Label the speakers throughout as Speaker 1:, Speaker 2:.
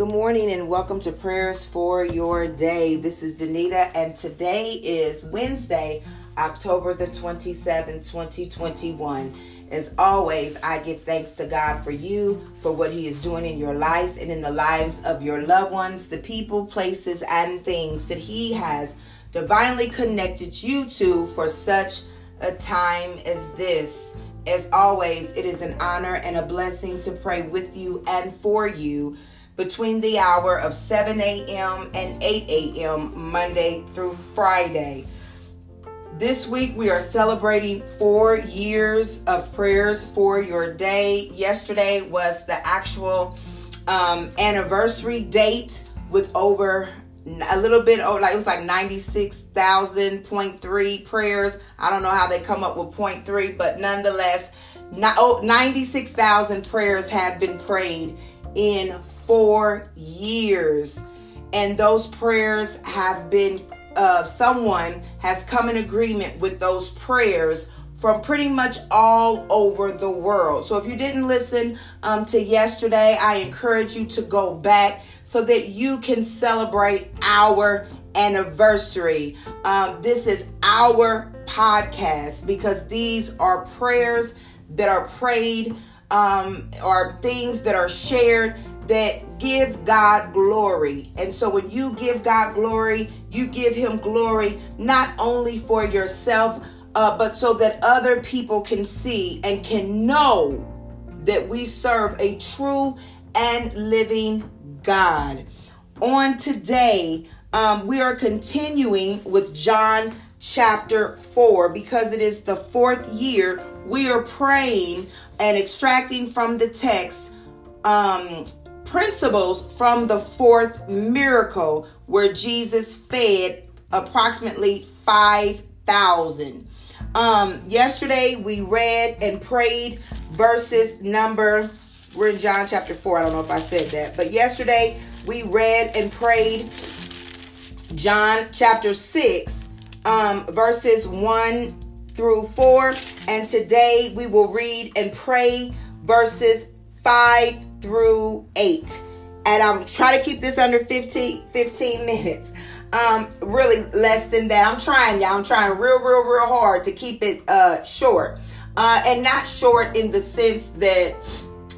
Speaker 1: Good morning and welcome to Prayers for Your Day. This is Danita, and today is Wednesday, October the 27th, 2021. As always, I give thanks to God for you, for what He is doing in your life and in the lives of your loved ones, the people, places, and things that He has divinely connected you to for such a time as this. As always, it is an honor and a blessing to pray with you and for you between the hour of 7 a.m. and 8 a.m. Monday through Friday. This week we are celebrating four years of prayers for your day. Yesterday was the actual um, anniversary date with over a little bit oh like it was like 96,000.3 prayers. I don't know how they come up with 0.3, but nonetheless, oh, 96,000 prayers have been prayed in four years. And those prayers have been, uh, someone has come in agreement with those prayers from pretty much all over the world. So if you didn't listen um, to yesterday, I encourage you to go back so that you can celebrate our anniversary. Um, this is our podcast because these are prayers that are prayed um, or things that are shared that give God glory. And so when you give God glory, you give Him glory not only for yourself, uh, but so that other people can see and can know that we serve a true and living God. On today, um, we are continuing with John chapter 4 because it is the fourth year we are praying and extracting from the text um, principles from the fourth miracle where Jesus fed approximately 5,000. Um, yesterday we read and prayed verses number, we're in John chapter 4. I don't know if I said that, but yesterday we read and prayed John chapter 6, um, verses 1 through 4. And today we will read and pray verses 5 through 8. And I'm trying to keep this under 15, 15 minutes. Um, really less than that. I'm trying, y'all. I'm trying real, real, real hard to keep it uh short. Uh, and not short in the sense that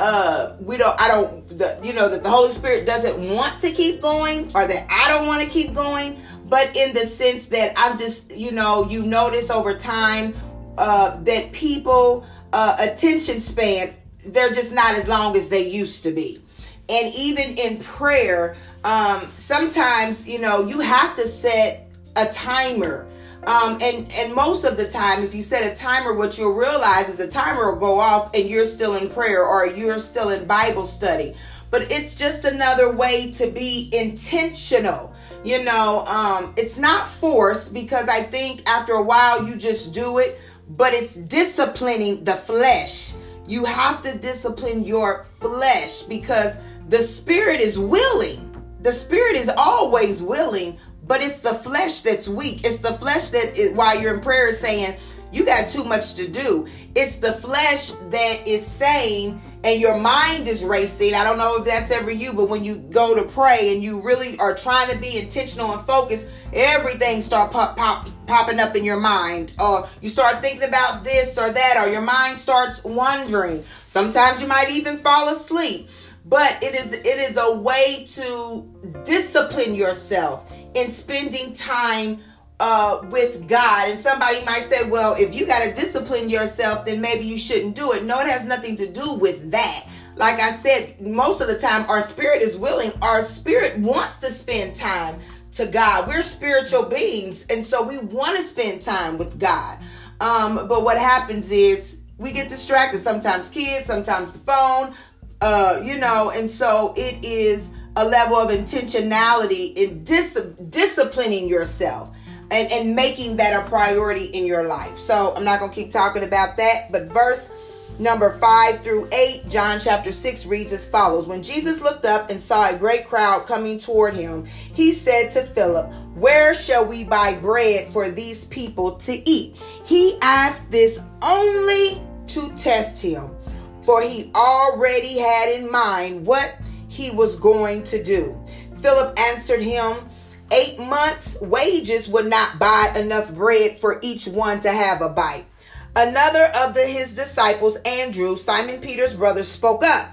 Speaker 1: uh we don't I don't the, you know that the Holy Spirit doesn't want to keep going or that I don't want to keep going, but in the sense that I'm just, you know, you notice over time uh that people uh attention span they're just not as long as they used to be. And even in prayer, um, sometimes, you know, you have to set a timer. Um, and, and most of the time, if you set a timer, what you'll realize is the timer will go off and you're still in prayer or you're still in Bible study. But it's just another way to be intentional. You know, um, it's not forced because I think after a while you just do it, but it's disciplining the flesh you have to discipline your flesh because the spirit is willing. The spirit is always willing, but it's the flesh that's weak. It's the flesh that is, while you're in prayer saying, you got too much to do. It's the flesh that is saying, and your mind is racing. I don't know if that's ever you, but when you go to pray and you really are trying to be intentional and focused, everything start pop, pop, popping up in your mind. Or you start thinking about this or that, or your mind starts wandering. Sometimes you might even fall asleep. But it is it is a way to discipline yourself in spending time uh, with God. And somebody might say, well, if you got to discipline yourself, then maybe you shouldn't do it. No, it has nothing to do with that. Like I said, most of the time, our spirit is willing. Our spirit wants to spend time to God. We're spiritual beings, and so we want to spend time with God. Um, but what happens is we get distracted. Sometimes kids, sometimes the phone, uh, you know, and so it is a level of intentionality in dis- disciplining yourself and, and making that a priority in your life. So I'm not going to keep talking about that, but verse number 5 through 8, John chapter 6 reads as follows When Jesus looked up and saw a great crowd coming toward him, he said to Philip, Where shall we buy bread for these people to eat? He asked this only to test him, for he already had in mind what he was going to do. Philip answered him, Eight months' wages would not buy enough bread for each one to have a bite. Another of the, his disciples, Andrew, Simon Peter's brother, spoke up.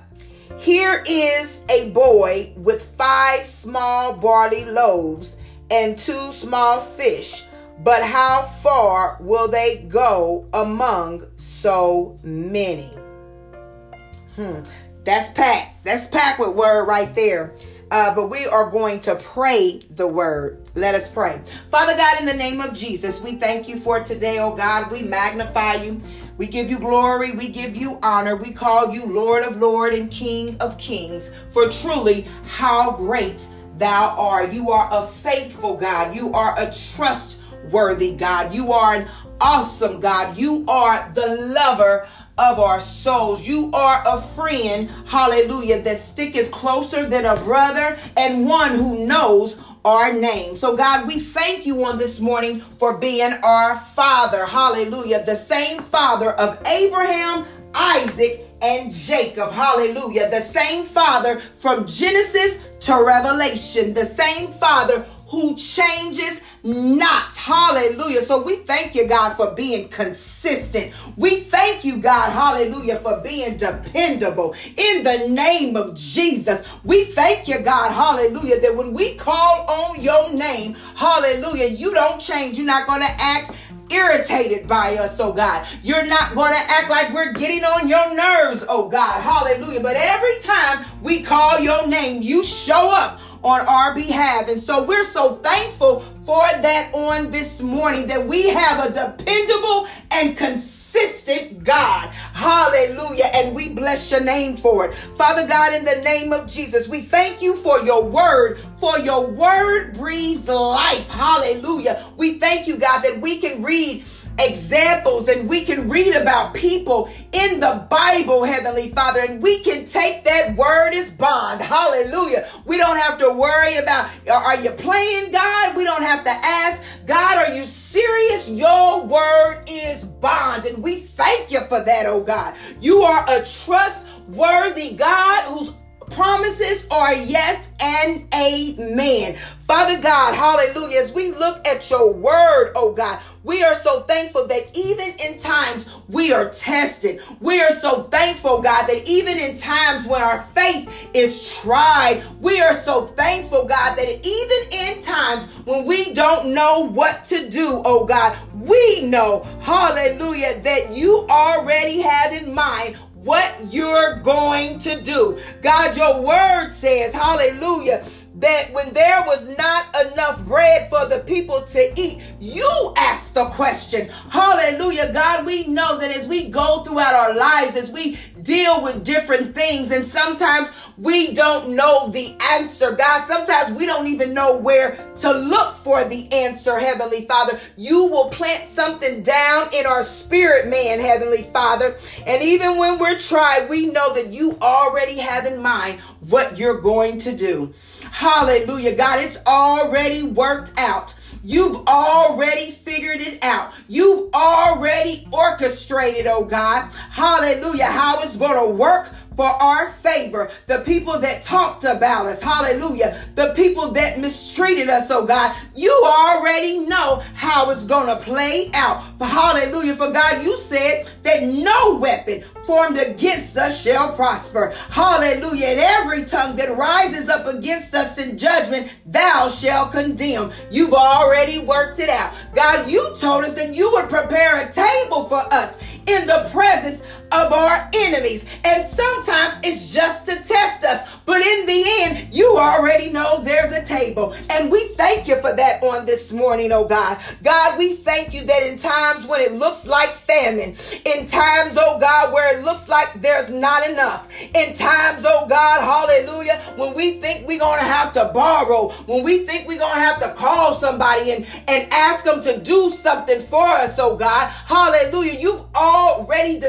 Speaker 1: Here is a boy with five small barley loaves and two small fish. But how far will they go among so many? Hmm. That's packed. That's packed with word right there. Uh, but we are going to pray the word. Let us pray. Father God, in the name of Jesus, we thank you for today, oh God. We magnify you. We give you glory. We give you honor. We call you Lord of Lord and King of Kings. For truly, how great thou art. You are a faithful God. You are a trustworthy God. You are an awesome God. You are the lover of our souls. You are a friend, hallelujah, that sticketh closer than a brother and one who knows our name. So, God, we thank you on this morning for being our Father, hallelujah, the same Father of Abraham, Isaac, and Jacob, hallelujah, the same Father from Genesis to Revelation, the same Father who changes not. Hallelujah. So we thank you, God, for being consistent. We thank you, God, hallelujah, for being dependable. In the name of Jesus, we thank you, God, hallelujah, that when we call on your name, hallelujah, you don't change. You're not going to act irritated by us, oh God. You're not going to act like we're getting on your nerves, oh God. Hallelujah. But every time we call your name, you show up on our behalf. And so we're so thankful for that on this morning that we have a dependable and consistent God. Hallelujah. And we bless your name for it. Father God, in the name of Jesus, we thank you for your word, for your word breathes life. Hallelujah. We thank you, God, that we can read examples and we can read about people in the Bible, Heavenly Father, and we can take that word as bond. Hallelujah. We don't have to worry about uh, are you playing God? We don't have to ask God, are you serious? Your word is bond. And we thank you for that, oh God. You are a trustworthy God whose promises are yes and amen. Father God, hallelujah. As we look at your word, oh God, we are so thankful that even in times we are tested. We are so thankful, God, that even in times when our faith is tried, we are so thankful, God, that even in times when we don't know what to do, oh God, we know, hallelujah, that you already have in mind what you're going to do. God, your word says, hallelujah that when there was not enough bread for the people to eat, you asked the question. Hallelujah. God, we know that as we go throughout our lives, as we deal with different things, and sometimes we don't know the answer. God, sometimes we don't even know where to look for the answer, Heavenly Father. You will plant something down in our spirit, man, Heavenly Father. And even when we're tried, we know that you already have in mind what you're going to do. Hallelujah. God, it's already worked out. You've already figured it out. You've already orchestrated, oh God. Hallelujah. How it's going to work for our favor. The people that talked about us, hallelujah. The people that mistreated us, oh God, you already know how it's going to play out. For Hallelujah. For God, you said that no weapon formed against us shall prosper. Hallelujah. And every tongue that rises up against us in judgment, thou shalt condemn. You've already worked it out. God, you told us that you would prepare a table for us in the presence of our enemies. And sometimes it's just to test us. But in the end, you already know there's a table. And we thank you for that on this morning, oh God. God, we thank you that in times when it looks like famine, in times, oh God, where it looks like there's not enough, in times, oh God, hallelujah, when we think we're going to have to borrow, when we think we're going to have to call somebody and, and ask them to do something for us, oh God, hallelujah, you've already decided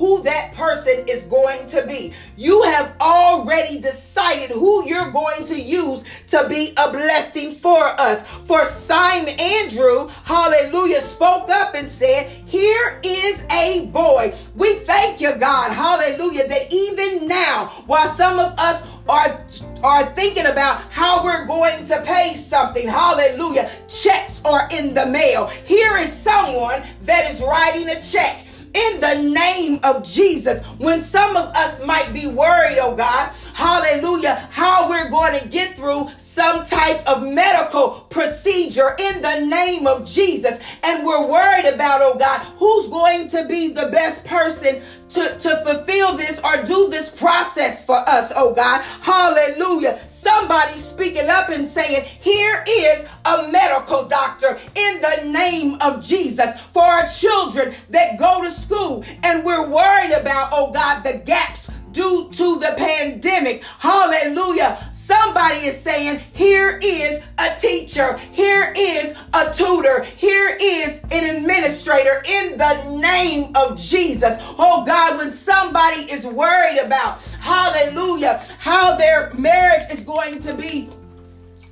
Speaker 1: who that person is going to be. You have already decided who you're going to use to be a blessing for us. For Simon Andrew, hallelujah, spoke up and said, Here is a boy. We thank you, God, hallelujah, that even now, while some of us are are thinking about how we're going to pay something. Hallelujah. Checks are in the mail. Here is someone that is writing a check in the name of Jesus. When some of us might be worried, oh God, hallelujah, how we're going to get through some type of medical procedure in the name of Jesus. And we're worried about, oh God, who's going to be the best person to, to fulfill this or do this process for us, oh God. Hallelujah. Somebody speaking up and saying, Here is a medical doctor in the name of Jesus for our children that go to school. And we're worried about, oh God, the gaps due to the pandemic. Hallelujah. Somebody is saying, here is a teacher, here is a tutor, here is an administrator in the name of Jesus. Oh God, when somebody is worried about, hallelujah, how their marriage is going to be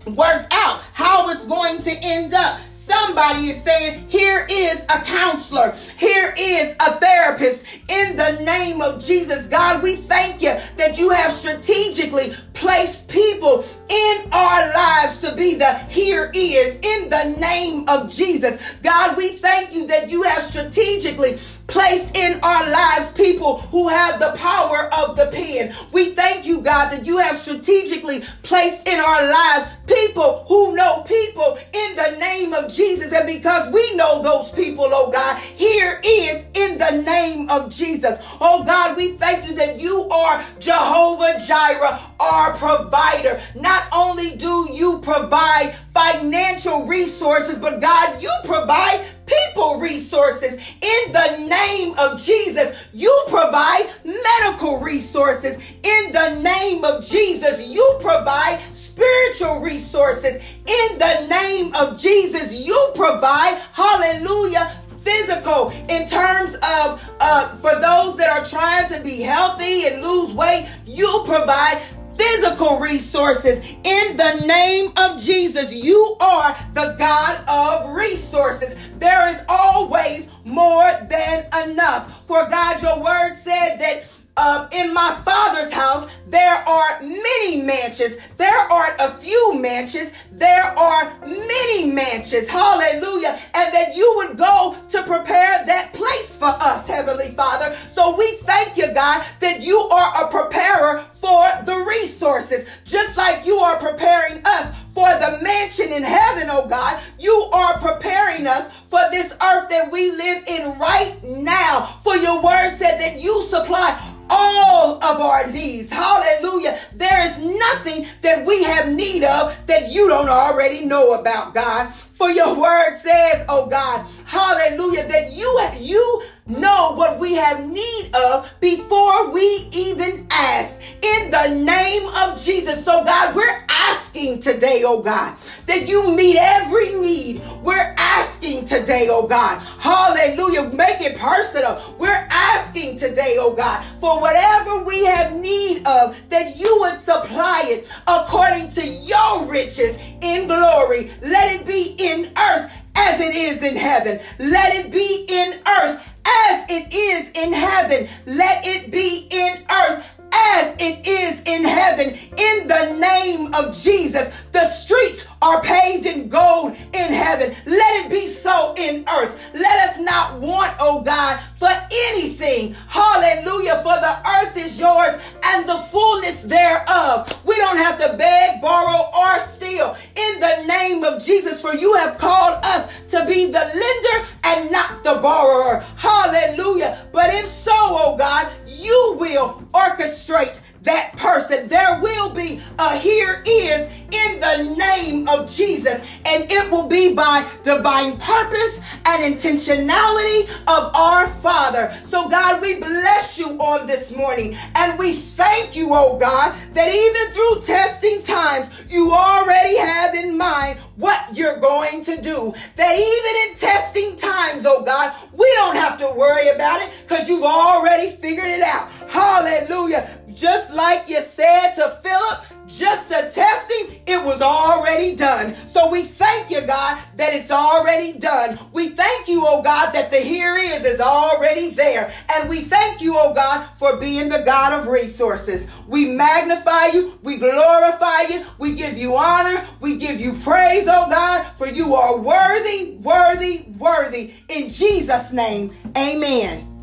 Speaker 1: worked out, how it's going to end up. Somebody is saying, Here is a counselor, here is a therapist. In the name of Jesus, God, we thank you that you have strategically placed people in our lives to be the here is in the name of Jesus. God, we thank you that you have strategically placed in our lives people who have the power of the pen. We thank you, God, that you have strategically placed in our lives people who know people in the name of Jesus. And because we know those people, oh God, here is in the name of Jesus. Oh God, we thank you that you are Jehovah Jireh, our provider. Not only do you provide financial resources, but God, you provide people resources. In the name of Jesus, you provide medical resources. In the name of Jesus, you provide spiritual resources. In the name of Jesus, you provide, hallelujah, physical in terms of uh, for those that are trying to be healthy and lose weight you provide physical resources. In the name of Jesus, you are the God of resources. There is always more than enough. For God, your word said that um, in my father's house, there are many mansions. There aren't a few mansions. There are many mansions. Hallelujah. And that you would go to prepare that place for us, Heavenly Father. So we thank you, God, that you are a preparer for the resources, just like you are preparing us for the mansion in heaven, oh God. You are preparing us for this earth that we live in right now. For your word said that you supply all of our needs. Hallelujah. There is nothing that we have need of that you don't already know about, God. For your word says, oh God, hallelujah, that you you know what we have need of before we even ask. In the name of Jesus. So God, we're asking today, oh God, that you meet every need. We're asking today, oh God. Hallelujah. Make it personal. We're asking today, oh God, for whatever we have need of, that you would supply it according to your riches in glory. Let it be in earth as it is in heaven. Let it be in earth as it is in heaven. Let it be in earth as it is in heaven. In the name of Jesus, the streets are paved in gold in heaven. Let it be so in earth. Let us not want, oh God, for anything. Hallelujah. For the earth is yours and the fullness thereof. We don't have to beg, borrow, or steal. In the name of Jesus, for you have called us to be the lender and not the borrower. Hallelujah. But if so, oh God, you will orchestrate that person. There will be a here is in the name of Jesus, and it will be by divine purpose and intentionality of our Father. So, God, we bless you on this morning, and we thank you, oh God, that even through testing times, you already have in mind what you're going to do. That even in testing times, oh God, we don't have to worry about it because you've already figured it out. Hallelujah. Just like you said to Philip, just a testing it was already done. So we thank you, God, that it's already done. We thank you, oh God, that the here is is already there. And we thank you, oh God, for being the God of resources. We magnify you, we glorify you, we give you honor, we give you praise, oh God, for you are worthy, worthy, worthy. In Jesus' name, amen.